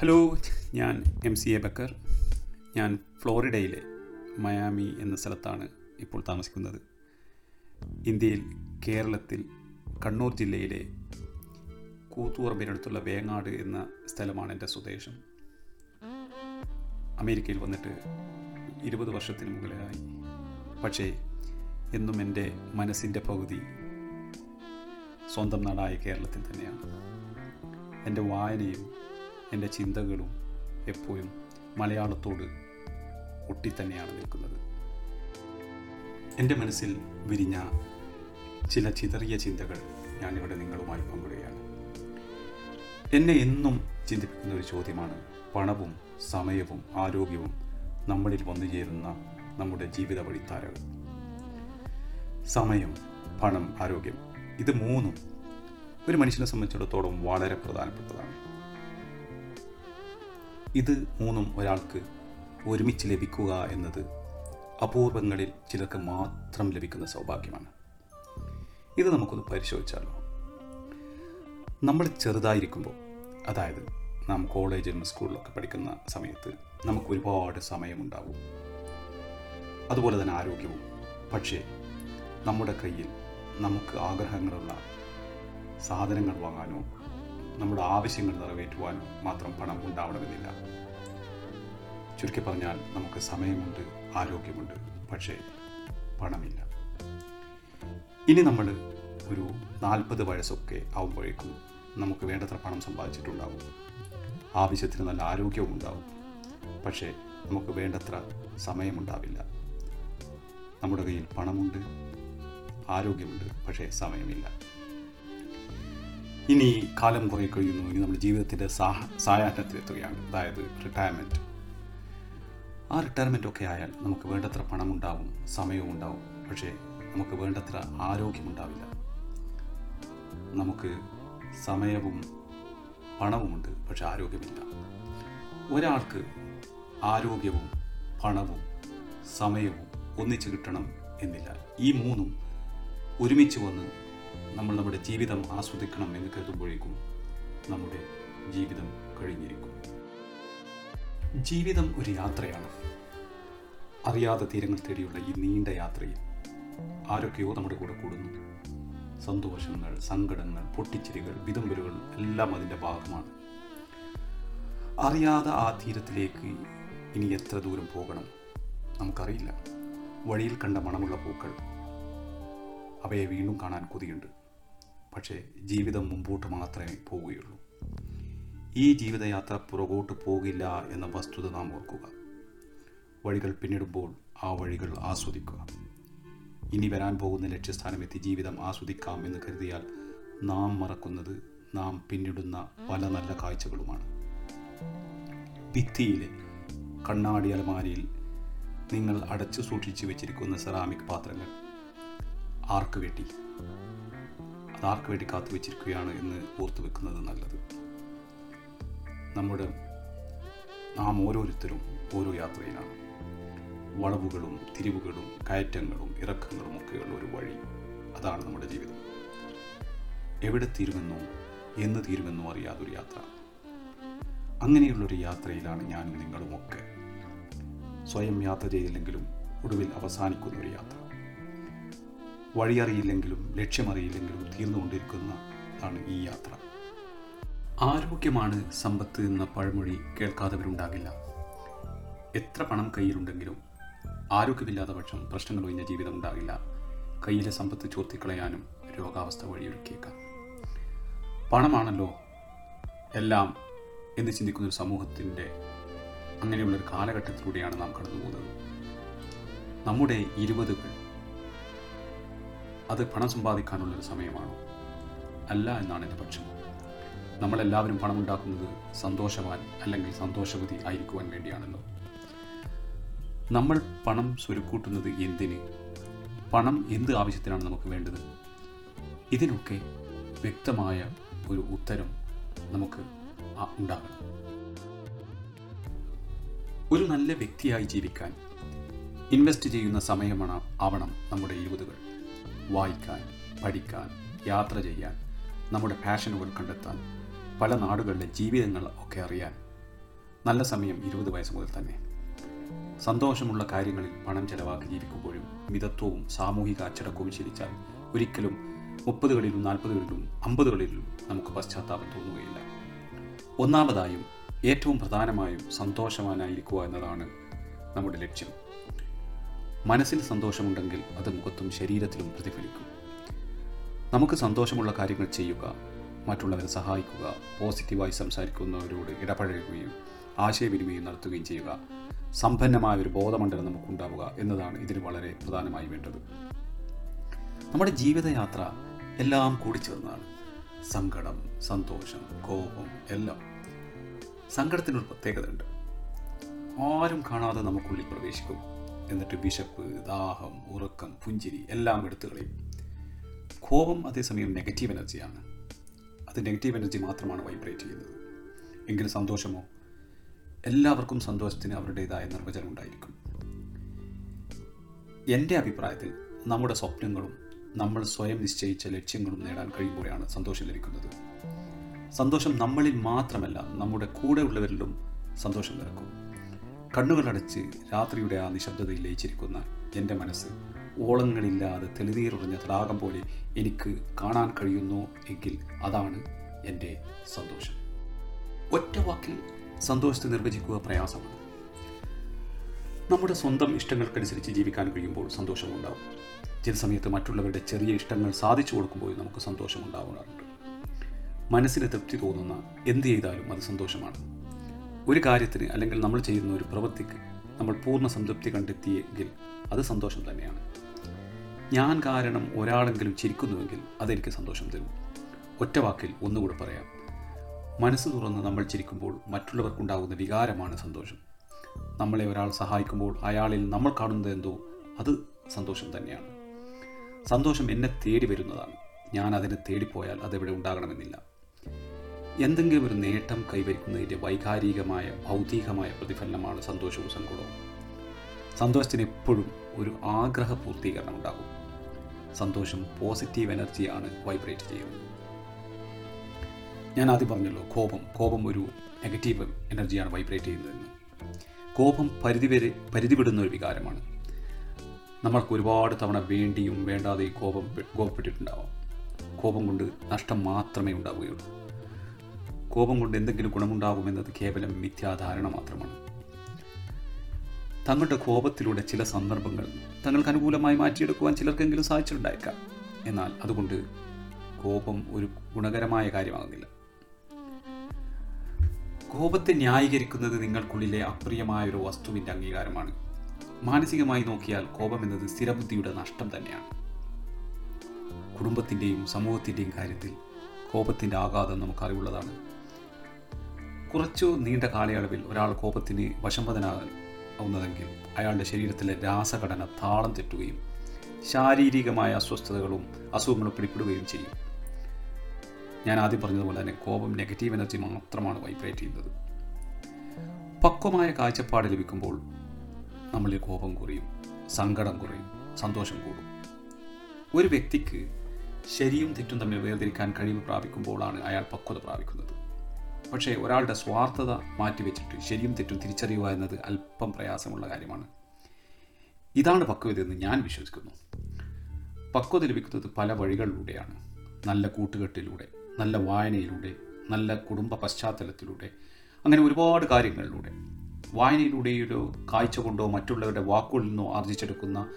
Hello ഞാൻ M C A Backer. ഞാൻ ഫ്ലോറിഡയിലെ Miami എന്ന സ്ഥലത്താണ് ഇപ്പോൾ താമസിക്കുന്നത്. ഇന്ത്യയിൽ കേരളത്തിൽ കണ്ണൂർ ജില്ലയിലെ കൂത്തുപറമ്പിനടുത്തുള്ള വേങ്ങാട് എന്ന സ്ഥലമാണ് എന്റെ സ്വദേശം. അമേരിക്കയിൽ വന്നിട്ട് ഇരുപത് വർഷത്തിന് മുകളിലായി. പക്ഷേ എന്നും എന്റെ മനസ്സിന്റെ പകുതി സ്വന്തം നാടായ കേരളത്തിൽ തന്നെയാണ്. എന്റെ വായനയും എന്റെ ചിന്തകളും എപ്പോഴും മലയാളത്തോട് ഒട്ടി തന്നെയാണ് നിൽക്കുന്നത്. എന്റെ മനസ്സിൽ വിരിഞ്ഞ ചില ചിതറിയ ചിന്തകൾ ഞാനിവിടെ നിങ്ങളുമായി പങ്കിടുകയാണ് എന്നെ എന്നും ചിന്തിപ്പിക്കുന്ന ഒരു ചോദ്യമാണ് പണവും സമയവും ആരോഗ്യവും നമ്മളിൽ വന്നു ചേരുന്ന നമ്മുടെ ജീവിത വഴിത്താരകൾ. സമയം പണം ആരോഗ്യം ഇത് മൂന്നും ഒരു മനുഷ്യനെ സംബന്ധിച്ചിടത്തോളം വളരെ പ്രധാനപ്പെട്ടതാണ്. ഇത് മൂന്നും ഒരാൾക്ക് ഒരുമിച്ച് ലഭിക്കുക എന്നത് അപൂർവങ്ങളിൽ ചിലർക്ക് മാത്രം ലഭിക്കുന്ന സൗഭാഗ്യമാണ്. ഇത് നമുക്കൊന്ന് പരിശോധിച്ചാലോ? നമ്മൾ ചെറുതായിരിക്കുമ്പോൾ അതായത് നാം കോളേജിലും സ്കൂളിലൊക്കെ പഠിക്കുന്ന സമയത്ത് നമുക്ക് ഒരുപാട് സമയമുണ്ടാവും. അതുപോലെ തന്നെ ആരോഗ്യവും. പക്ഷേ നമ്മുടെ കയ്യിൽ നമുക്ക് ആഗ്രഹങ്ങളുള്ള സാധനങ്ങൾ വാങ്ങാനോ നമ്മുടെ ആവശ്യങ്ങൾ നിറവേറ്റുവാനോ മാത്രം പണം ഉണ്ടാവണമെന്നില്ല. ചുരുക്കി പറഞ്ഞാൽ നമുക്ക് സമയമുണ്ട് ആരോഗ്യമുണ്ട് പക്ഷേ പണമില്ല. ഇനി നമ്മൾ ഒരു നാൽപ്പത് വയസ്സൊക്കെ ആവുമ്പോഴേക്കും നമുക്ക് വേണ്ടത്ര പണം സമ്പാദിച്ചിട്ടുണ്ടാവും. ആവശ്യത്തിന് നല്ല ആരോഗ്യവും ഉണ്ടാവും. പക്ഷേ നമുക്ക് വേണ്ടത്ര സമയമുണ്ടാവില്ല. നമ്മുടെ കയ്യിൽ പണമുണ്ട് ആരോഗ്യമുണ്ട് പക്ഷേ സമയമില്ല. ഇനി കാലം കുറേ കഴിയുന്നു ഇനി നമ്മുടെ ജീവിതത്തിന്റെ സാഹ സായാഹ്നത്തിലെത്തുകയാണ് അതായത് റിട്ടയർമെന്റ് ആ റിട്ടയർമെന്റ് ഒക്കെ ആയാൽ നമുക്ക് വേണ്ടത്ര പണമുണ്ടാവും സമയവും ഉണ്ടാവും പക്ഷേ നമുക്ക് വേണ്ടത്ര ആരോഗ്യമുണ്ടാവില്ല. നമുക്ക് സമയവും പണവുമുണ്ട് പക്ഷെ ആരോഗ്യമില്ല. ഒരാൾക്ക് ആരോഗ്യവും പണവും സമയവും ഒന്നിച്ച് കിട്ടണം എന്നില്ല. ഈ മൂന്നും ഒരുമിച്ച് വന്ന് നമ്മൾ നമ്മുടെ ജീവിതം ആസ്വദിക്കണം എന്ന് കരുതുമ്പോഴേക്കും നമ്മുടെ ജീവിതം കഴിഞ്ഞിരിക്കും. ജീവിതം ഒരു യാത്രയാണ്. അറിയാതെ തീരങ്ങൾ തേടിയുള്ള ഈ നീണ്ട യാത്രയിൽ ആരൊക്കെയോ നമ്മുടെ കൂടെ കൂടുന്നു. സന്തോഷങ്ങൾ സങ്കടങ്ങൾ പൊട്ടിച്ചിരികൾ വിതമ്പലുകൾ എല്ലാം അതിന്റെ ഭാഗമാണ്. അറിയാതെ ആ തീരത്തിലേക്ക് ഇനി എത്ര ദൂരം പോകണം നമുക്കറിയില്ല. വഴിയിൽ കണ്ട മണമുള്ള പൂക്കൾ അവയെ വീണ്ടും കാണാൻ കൊതിയുണ്ട്. പക്ഷേ ജീവിതം മുമ്പോട്ട് മാത്രമേ പോവുകയുള്ളൂ. ഈ ജീവിതയാത്ര പുറകോട്ട് പോകില്ല എന്ന വസ്തുത നാം ഓർക്കുക. വഴികൾ പിന്നിടുമ്പോൾ ആ വഴികൾ ആസ്വദിക്കുക. ഇനി വരാൻ പോകുന്ന ലക്ഷ്യസ്ഥാനമെത്തി ജീവിതം ആസ്വദിക്കാം എന്ന് കരുതിയാൽ നാം മറക്കുന്നത് നാം പിന്നിടുന്ന പല നല്ല കാഴ്ചകളുമാണ്. ഭിത്തിയിലെ കണ്ണാടി അലമാരിയിൽ നിങ്ങൾ അടച്ചു സൂക്ഷിച്ചു വെച്ചിരിക്കുന്ന സെറാമിക് പാത്രങ്ങൾ ആർക്ക് വേണ്ടി? അത് ആർക്ക് വേണ്ടി കാത്തു വെച്ചിരിക്കുകയാണ് എന്ന് ഓർത്തു വെക്കുന്നത് നല്ലത്. നമ്മുടെ നാം ഓരോരുത്തരും ഓരോ യാത്രയിലാണ്. വളവുകളും തിരിവുകളും കയറ്റങ്ങളും ഇറക്കങ്ങളും ഒക്കെയുള്ള ഒരു വഴി. അതാണ് നമ്മുടെ ജീവിതം. എവിടെ തീരുമെന്നോ എന്ന് തീരുമെന്നോ അറിയാതൊരു യാത്ര. അങ്ങനെയുള്ളൊരു യാത്രയിലാണ് ഞാനും നിങ്ങളുമൊക്കെ സ്വയം യാത്ര ചെയ്തില്ലെങ്കിലും ഒടുവിൽ അവസാനിക്കുന്ന ഒരു യാത്ര. വഴിയറിയില്ലെങ്കിലും ലക്ഷ്യമറിയില്ലെങ്കിലും തീർന്നുകൊണ്ടിരിക്കുന്നതാണ് ഈ യാത്ര. ആരോഗ്യമാണ് സമ്പത്ത് എന്ന പഴമൊഴി കേൾക്കാത്തവരുണ്ടാകില്ല. എത്ര പണം കയ്യിലുണ്ടെങ്കിലും ആരോഗ്യമില്ലാത്ത പക്ഷം പ്രശ്നങ്ങൾ ഒഴിഞ്ഞ ജീവിതം ഉണ്ടാകില്ല. കയ്യിലെ സമ്പത്ത് ചോർത്തിക്കളയാനും രോഗാവസ്ഥ വഴിയൊരുക്കിയേക്കാം. പണമാണല്ലോ എല്ലാം എന്ന് ചിന്തിക്കുന്ന ഒരു സമൂഹത്തിന്റെ അങ്ങനെയുള്ളൊരു കാലഘട്ടത്തിലൂടെയാണ് നാം കടന്നു പോകുന്നത് നമ്മുടെ ഇരുപതുകൾ അത് പണം സമ്പാദിക്കാനുള്ളൊരു സമയമാണോ? അല്ല എന്നാണ് എന്റെ പക്ഷം. നമ്മളെല്ലാവരും പണമുണ്ടാക്കുന്നത് സന്തോഷവാൻ അല്ലെങ്കിൽ സന്തോഷവതി ആയിരിക്കുവാൻ വേണ്ടിയാണല്ലോ. നമ്മൾ പണം സ്വരുക്കൂട്ടുന്നത് എന്തിന്? പണം എന്ത് ആവശ്യത്തിനാണ് നമുക്ക് വേണ്ടത്? ഇതിനൊക്കെ വ്യക്തമായ ഒരു ഉത്തരം നമുക്ക് ഉണ്ടാകണം. ഒരു നല്ല വ്യക്തിയായി ജീവിക്കാൻ ഇൻവെസ്റ്റ് ചെയ്യുന്ന സമയമാണ് ആവണം നമ്മുടെ ഇരുപതുകൾ വായിക്കാൻ പഠിക്കാൻ യാത്ര ചെയ്യാൻ നമ്മുടെ പാഷനുകൾ കണ്ടെത്താൻ പല നാടുകളിലെ ജീവിതങ്ങൾ ഒക്കെ അറിയാൻ. നല്ല സമയം ഇരുപത് വയസ്സ് മുതൽ തന്നെ. സന്തോഷമുള്ള കാര്യങ്ങളിൽ പണം ചെലവാക്കി ജീവിക്കുമ്പോഴും മിതത്വവും സാമൂഹിക അച്ചടക്കവും ശീലിച്ചാൽ ഒരിക്കലും മുപ്പതുകളിലും നാൽപ്പതുകളിലും അമ്പതുകളിലും നമുക്ക് പശ്ചാത്താപം തോന്നുകയില്ല. ഒന്നാമതായും ഏറ്റവും പ്രധാനമായും സന്തോഷവാനായിരിക്കുക എന്നതാണ് നമ്മുടെ ലക്ഷ്യം. മനസ്സിൽ സന്തോഷമുണ്ടെങ്കിൽ അത് മുഖത്തും ശരീരത്തിലും പ്രതിഫലിക്കും. നമുക്ക് സന്തോഷമുള്ള കാര്യങ്ങൾ ചെയ്യുക മറ്റുള്ളവരെ സഹായിക്കുക പോസിറ്റീവായി സംസാരിക്കുന്നവരോട് ഇടപഴകുകയും ആശയവിനിമയം നടത്തുകയും ചെയ്യുക. സമ്പന്നമായ ഒരു ബോധമണ്ഡലം നമുക്കുണ്ടാവുക എന്നതാണ് ഇതിന് വളരെ പ്രധാനമായി വേണ്ടത്. നമ്മുടെ ജീവിതയാത്ര എല്ലാം കൂടി ചേർന്നതാണ്. സങ്കടം സന്തോഷം കോപം എല്ലാം. സങ്കടത്തിനൊരു പ്രത്യേകതയുണ്ട്. ആരും കാണാതെ നമുക്കുള്ളിൽ പ്രവേശിക്കും. എന്നിട്ട് വിശപ്പ് ദാഹം ഉറക്കം പുഞ്ചിരി എല്ലാം എടുത്തു കളയും. കോപം അതേസമയം നെഗറ്റീവ് എനർജിയാണ് അത് നെഗറ്റീവ് എനർജി മാത്രമാണ് വൈബ്രേറ്റ് ചെയ്യുന്നത്. എങ്കിലും സന്തോഷമോ? എല്ലാവർക്കും സന്തോഷത്തിന് അവരുടേതായ നിർവചനം ഉണ്ടായിരിക്കും. എന്റെ അഭിപ്രായത്തിൽ നമ്മുടെ സ്വപ്നങ്ങളും നമ്മൾ സ്വയം നിശ്ചയിച്ച ലക്ഷ്യങ്ങളും നേടാൻ കഴിയുമ്പോഴാണ് സന്തോഷം ലഭിക്കുന്നത്. സന്തോഷം നമ്മളിൽ മാത്രമല്ല നമ്മുടെ കൂടെ ഉള്ളവരിലും സന്തോഷം നിറക്കും. കണ്ണുകളടച്ച് രാത്രിയുടെ ആ നിശബ്ദതയിൽ ലയിച്ചിരിക്കുന്ന എന്റെ മനസ്സ് ഓളങ്ങളില്ലാതെ തെളിനീറുറഞ്ഞ തടാകം പോലെ എനിക്ക് കാണാൻ കഴിയുന്നു എങ്കിൽ അതാണ് എന്റെ സന്തോഷം. ഒറ്റ വാക്കിൽ സന്തോഷത്തെ നിർവചിക്കുക പ്രയാസമാണ്. നമ്മുടെ സ്വന്തം ഇഷ്ടങ്ങൾക്കനുസരിച്ച് ജീവിക്കാൻ കഴിയുമ്പോൾ സന്തോഷമുണ്ടാവും. ചില സമയത്ത് മറ്റുള്ളവരുടെ ചെറിയ ഇഷ്ടങ്ങൾ സാധിച്ചു കൊടുക്കുമ്പോൾ നമുക്ക് സന്തോഷമുണ്ടാവാറുണ്ട്. മനസ്സിന് തൃപ്തി തോന്നുന്ന എന്ത് ചെയ്താലും അത് സന്തോഷമാണ്. ഒരു കാര്യത്തിന് അല്ലെങ്കിൽ നമ്മൾ ചെയ്യുന്ന ഒരു പ്രവൃത്തിക്ക് നമ്മൾ പൂർണ സംതൃപ്തി കണ്ടെത്തിയെങ്കിൽ അത് സന്തോഷം തന്നെയാണ്. ഞാൻ കാരണം ഒരാളെങ്കിലും ചിരിക്കുന്നുവെങ്കിൽ അതെനിക്ക് സന്തോഷം തരും. ഒറ്റ വാക്കിൽ ഒന്നുകൂടെ പറയാം. മനസ്സ് തുറന്ന് നമ്മൾ ചിരിക്കുമ്പോൾ മറ്റുള്ളവർക്കുണ്ടാകുന്ന വികാരമാണ് സന്തോഷം. നമ്മളെ ഒരാൾ സഹായിക്കുമ്പോൾ അയാളിൽ നമ്മൾ കാണുന്നത് എന്തോ അത് സന്തോഷം തന്നെയാണ്. സന്തോഷം എന്നെ തേടി വരുന്നതാണ്. ഞാൻ അതിനെ തേടിപ്പോയാൽ അതെവിടെ ഉണ്ടാകണമെന്നില്ല. എന്തെങ്കിലും ഒരു നേട്ടം കൈവരിക്കുന്നതിന്റെ വൈകാരികമായ ഭൗതികമായ പ്രതിഫലനമാണ് സന്തോഷവും സങ്കടവും. സന്തോഷത്തിന് എപ്പോഴും ഒരു ആഗ്രഹ പൂർത്തീകരണം ഉണ്ടാകും. സന്തോഷം പോസിറ്റീവ് എനർജിയാണ് വൈബ്രേറ്റ് ചെയ്യുന്നത്. ഞാൻ ആദ്യം പറഞ്ഞല്ലോ കോപം. കോപം ഒരു നെഗറ്റീവ് എനർജിയാണ് വൈബ്രേറ്റ് ചെയ്യുന്നതെന്ന്. കോപം പരിധി വരെ പരിധി വിടുന്ന ഒരു വികാരമാണ്. നമ്മൾക്ക് ഒരുപാട് തവണ വേണ്ടിയും വേണ്ടാതെയും കോപം കോപപ്പെട്ടിട്ടുണ്ടാവാം. കോപം കൊണ്ട് നഷ്ടം മാത്രമേ ഉണ്ടാവുകയുള്ളൂ. കോപം കൊണ്ട് എന്തെങ്കിലും ഗുണമുണ്ടാകുമെന്നത് കേവലം മിഥ്യാധാരണ മാത്രമാണ്. തങ്ങളുടെ കോപത്തിലൂടെ ചില സന്ദർഭങ്ങൾ തങ്ങൾക്ക് അനുകൂലമായി മാറ്റിയെടുക്കുവാൻ ചിലർക്കെങ്കിലും സാധിച്ചിട്ടുണ്ടായേക്കാം. എന്നാൽ അതുകൊണ്ട് കോപം ഒരു ഗുണകരമായ കാര്യമാകുന്നില്ല. കോപത്തെ ന്യായീകരിക്കുന്നത് നിങ്ങൾക്കുള്ളിലെ അപ്രിയമായ ഒരു വസ്തുവിന്റെ അംഗീകാരമാണ്. മാനസികമായി നോക്കിയാൽ കോപം എന്നത് സ്ഥിരബുദ്ധിയുടെ നഷ്ടം തന്നെയാണ്. കുടുംബത്തിന്റെയും സമൂഹത്തിന്റെയും കാര്യത്തിൽ കോപത്തിന്റെ ആഘാതം നമുക്കറിവുള്ളതാണ്. കുറച്ചു നീണ്ട കാലയളവിൽ ഒരാൾ കോപത്തിന് വശംവദനാവുന്നതെങ്കിൽ അയാളുടെ ശരീരത്തിലെ രാസഘടന താളം തെറ്റുകയും ശാരീരികമായ അസ്വസ്ഥതകളും അസുഖങ്ങളും പിടിപ്പെടുകയും ചെയ്യും. ഞാൻ ആദ്യം പറഞ്ഞതുപോലെ തന്നെ കോപം നെഗറ്റീവ് എനർജി മാത്രമാണ് വൈബ്രേറ്റ് ചെയ്യുന്നത്. പക്വമായ കാഴ്ചപ്പാട് ലഭിക്കുമ്പോൾ നമ്മളിൽ കോപം കുറയും സങ്കടം കുറയും സന്തോഷം കൂടും. ഒരു വ്യക്തിക്ക് ശരിയും തെറ്റും തമ്മിൽ വേർതിരിക്കാൻ കഴിവ് പ്രാപിക്കുമ്പോഴാണ് അയാൾ പക്വത പ്രാപിക്കുന്നത്. പക്ഷേ ഒരാളുടെ സ്വാർത്ഥത മാറ്റിവെച്ചിട്ട് ശരിയും തെറ്റും തിരിച്ചറിയുക എന്നത് അല്പം പ്രയാസമുള്ള കാര്യമാണ്. ഇതാണ് പക്വത എന്ന് ഞാൻ വിശ്വസിക്കുന്നു. പക്വത ലഭിക്കുന്നത് പല വഴികളിലൂടെയാണ്. നല്ല കൂട്ടുകെട്ടിലൂടെ നല്ല വായനയിലൂടെ നല്ല കുടുംബ പശ്ചാത്തലത്തിലൂടെ അങ്ങനെ ഒരുപാട് കാര്യങ്ങളിലൂടെ. വായനയിലൂടെയോ കാഴ്ച കൊണ്ടോ മറ്റുള്ളവരുടെ വാക്കുകളിൽ നിന്നോ ആർജിച്ചെടുക്കുന്ന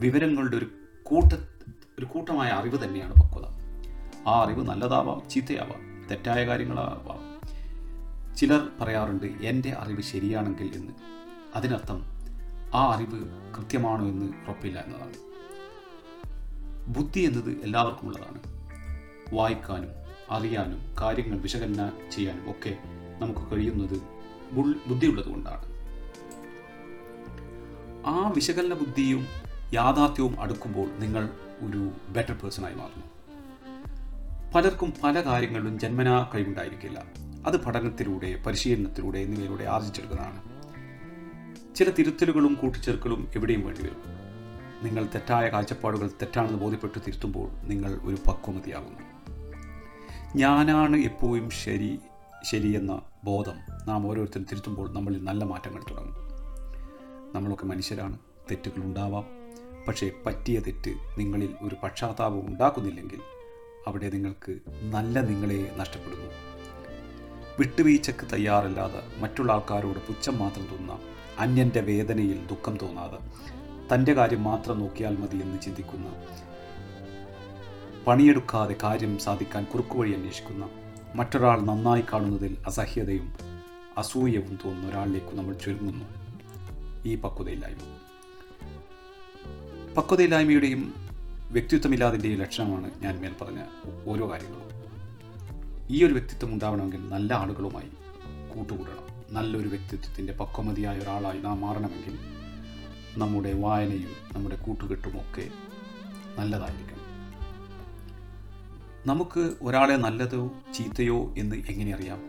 വിവരങ്ങളുടെ ഒരു കൂട്ട ഒരു കൂട്ടമായ അറിവ് തന്നെയാണ് പക്വത. ആ അറിവ് നല്ലതാവാം ചീത്തയാവാം. തെറ്റായ കാര്യങ്ങളാവാം. ചിലർ പറയാറുണ്ട് എന്റെ അറിവ് ശരിയാണെങ്കിൽ എന്ന്. അതിനർത്ഥം ആ അറിവ് കൃത്യമാണോ എന്ന് ഉറപ്പില്ല എന്നതാണ്. ബുദ്ധി എന്നത് എല്ലാവർക്കും ഉള്ളതാണ്. വായിക്കാനും അറിയാനും കാര്യങ്ങൾ വിശകലനം ചെയ്യാനും ഒക്കെ നമുക്ക് കഴിയുന്നത് ബുദ്ധിയുള്ളതുകൊണ്ടാണ് ആ വിശകലന ബുദ്ധിയും യാഥാർത്ഥ്യവും അടുക്കുമ്പോൾ നിങ്ങൾ ഒരു ബെറ്റർ പേഴ്സണായി മാറുന്നു. പലർക്കും പല കാര്യങ്ങളിലും ജന്മനാ കഴിവുണ്ടായിരിക്കില്ല. അത് പഠനത്തിലൂടെ പരിശീലനത്തിലൂടെ എന്നിവയിലൂടെ ആർജിച്ചെടുക്കുന്നതാണ്. ചില തിരുത്തലുകളും കൂട്ടിച്ചേർക്കലും എവിടെയും വേണ്ടിവരും നിങ്ങൾ തെറ്റായ കാഴ്ചപ്പാടുകൾ തെറ്റാണെന്ന് ബോധ്യപ്പെട്ട് തിരുത്തുമ്പോൾ നിങ്ങൾ ഒരു പക്വമതിയാകുന്നു. ഞാനാണ് എപ്പോഴും ശരി ശരിയെന്ന ബോധം നാം ഓരോരുത്തരും തിരുത്തുമ്പോൾ നമ്മളിൽ നല്ല മാറ്റങ്ങൾ തുടങ്ങും. നമ്മളൊക്കെ മനുഷ്യരാണ് തെറ്റുകൾ ഉണ്ടാവാം. പക്ഷേ പറ്റിയ തെറ്റ് നിങ്ങളിൽ ഒരു പക്ഷാതാപം ഉണ്ടാക്കുന്നില്ലെങ്കിൽ അവിടെ നിങ്ങൾക്ക് നല്ല നിങ്ങളെ നഷ്ടപ്പെടുന്നു. വിട്ടുവീഴ്ചക്ക് തയ്യാറല്ലാതെ മറ്റുള്ള ആൾക്കാരോട് പുച്ഛം മാത്രം തോന്നുന്ന അന്യന്റെ വേദനയിൽ ദുഃഖം തോന്നാതെ തന്റെ കാര്യം മാത്രം നോക്കിയാൽ മതി എന്ന് ചിന്തിക്കുന്ന പണിയെടുക്കാതെ കാര്യം സാധിക്കാൻ കുറുക്കുവഴി അന്വേഷിക്കുന്ന മറ്റൊരാൾ നന്നായി കാണുന്നതിൽ അസഹ്യതയും അസൂയവും തോന്നുന്ന ഒരാളിലേക്ക് നമ്മൾ ചുരുങ്ങുന്നു. ഈ പക്വതയില്ലായ്മ. പക്വതയില്ലായ്മയുടെയും വ്യക്തിത്വമില്ലാതിന്റെയും ലക്ഷണമാണ് ഞാൻ മേൽ പറഞ്ഞ ഓരോ കാര്യങ്ങളും. ഈ ഒരു വ്യക്തിത്വം ഉണ്ടാവണമെങ്കിൽ നല്ല ആളുകളുമായി കൂട്ടുകൂടണം. നല്ലൊരു വ്യക്തിത്വത്തിന്റെ പക്വമതിയായ ഒരാളായി നാം മാറണമെങ്കിൽ നമ്മുടെ വായനയും നമ്മുടെ കൂട്ടുകെട്ടുമൊക്കെ നല്ലതായിരിക്കണം. നമുക്ക് ഒരാളെ നല്ലതോ ചീത്തയോ എന്ന് എങ്ങനെ അറിയാം?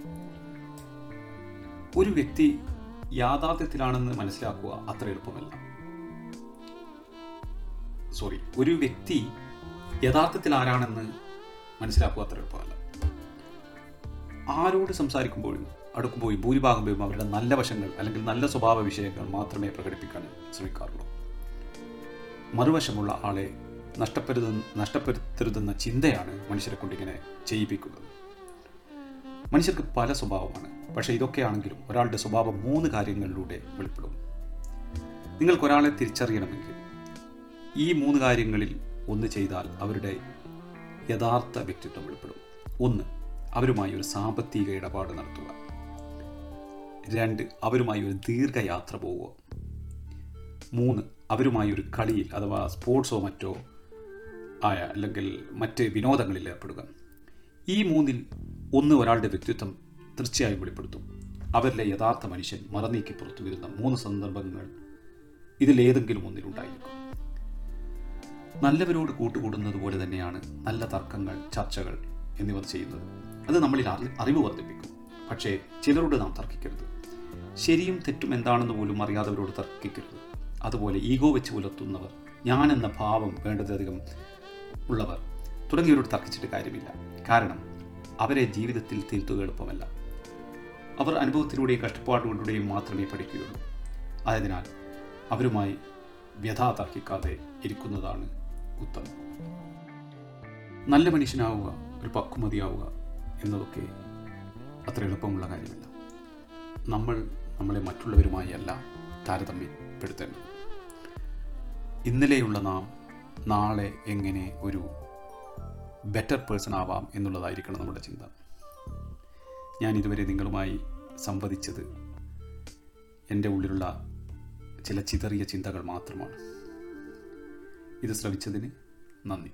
ഒരു വ്യക്തി യാഥാർത്ഥ്യത്തിലാണെന്ന് മനസ്സിലാക്കുക അത്ര എളുപ്പമല്ല. സോറി ഒരു വ്യക്തി യഥാർത്ഥത്തിൽ ആരാണെന്ന് മനസ്സിലാക്കുക അത്ര എളുപ്പമല്ല. ആരോട് സംസാരിക്കുമ്പോഴും അടുക്കുമ്പോഴും ഭൂരിഭാഗം പേരും അവരുടെ നല്ല വശങ്ങൾ അല്ലെങ്കിൽ നല്ല സ്വഭാവ വിഷയങ്ങൾ മാത്രമേ പ്രകടിപ്പിക്കാൻ ശ്രമിക്കാറുള്ളൂ. മറുവശമുള്ള ആളെ നഷ്ടപ്പെടുത നഷ്ടപ്പെടുത്തരുതെന്ന ചിന്തയാണ് മനുഷ്യരെ കൊണ്ടിങ്ങനെ ചെയ്യിപ്പിക്കുന്നത്. മനുഷ്യർക്ക് പല സ്വഭാവമാണ് പക്ഷേ ഇതൊക്കെയാണെങ്കിലും ഒരാളുടെ സ്വഭാവം മൂന്ന് കാര്യങ്ങളിലൂടെ വെളിപ്പെടും. നിങ്ങൾക്കൊരാളെ തിരിച്ചറിയണമെങ്കിൽ ഈ മൂന്ന് കാര്യങ്ങളിൽ ഒന്ന് ചെയ്താൽ അവരുടെ യഥാർത്ഥ വ്യക്തിത്വം വെളിപ്പെടും. ഒന്ന് അവരുമായി ഒരു സാമ്പത്തിക ഇടപാട് നടത്തുക. രണ്ട് അവരുമായി ഒരു ദീർഘയാത്ര പോവുക. മൂന്ന് അവരുമായി ഒരു കളിയിൽ അഥവാ സ്പോർട്സോ മറ്റോ ആയ അല്ലെങ്കിൽ മറ്റ് വിനോദങ്ങളിൽ ഏർപ്പെടുക. ഈ മൂന്നിൽ ഒന്ന് ഒരാളുടെ വ്യക്തിത്വം തീർച്ചയായും വെളിപ്പെടുത്തും. അവരിലെ യഥാർത്ഥ മനുഷ്യൻ മറനീക്കി പുറത്തു വരുന്ന മൂന്ന് സന്ദർഭങ്ങൾ ഇതിലേതെങ്കിലും ഒന്നിലുണ്ടായിരിക്കും നല്ലവരോട് കൂട്ടുകൂടുന്നത് പോലെ തന്നെയാണ് നല്ല തർക്കങ്ങൾ ചർച്ചകൾ എന്നിവ ചെയ്യുന്നത്. അത് നമ്മളിൽ അറി അറിവ് വർദ്ധിപ്പിക്കും. പക്ഷേ ചിലരോട് നാം തർക്കിക്കരുത്. ശരിയും തെറ്റും എന്താണെന്ന് പോലും അറിയാത്തവരോട് തർക്കിക്കരുത്. അതുപോലെ ഈഗോ വെച്ച് പുലർത്തുന്നവർ ഞാൻ എന്ന ഭാവം വേണ്ടതധികം ഉള്ളവർ തുടങ്ങിയവരോട് തർക്കിച്ചിട്ട് കാര്യമില്ല. കാരണം അവരെ ജീവിതത്തിൽ തിരുത്തുക എളുപ്പമല്ല. അവർ അനുഭവത്തിലൂടെയും കഷ്ടപ്പാടുകളിലൂടെയും മാത്രമേ പഠിക്കുകയുള്ളൂ. ആയതിനാൽ അവരുമായി വ്യഥ തർക്കിക്കാതെ ഇരിക്കുന്നതാണ് ഉത്തമം നല്ല മനുഷ്യനാവുക ഒരു പക്വമതിയാവുക എന്നതൊക്കെ അത്ര എളുപ്പമുള്ള കാര്യമല്ല. നമ്മൾ നമ്മളെ മറ്റുള്ളവരുമായി അല്ല താരതമ്യപ്പെടുത്തേണ്ടത്. ഇന്നലെയുള്ള നാം നാളെ എങ്ങനെ ഒരു ബെറ്റർ പേഴ്സൺ ആവാം എന്നുള്ളതായിരിക്കണം നമ്മുടെ ചിന്ത. ഞാൻ ഇതുവരെ നിങ്ങളുമായി സംവദിച്ചത് എന്റെ ഉള്ളിലുള്ള ചില ചിതറിയ ചിന്തകൾ മാത്രമാണ്. ഇത് ശ്രവിച്ചതിന് നന്ദി.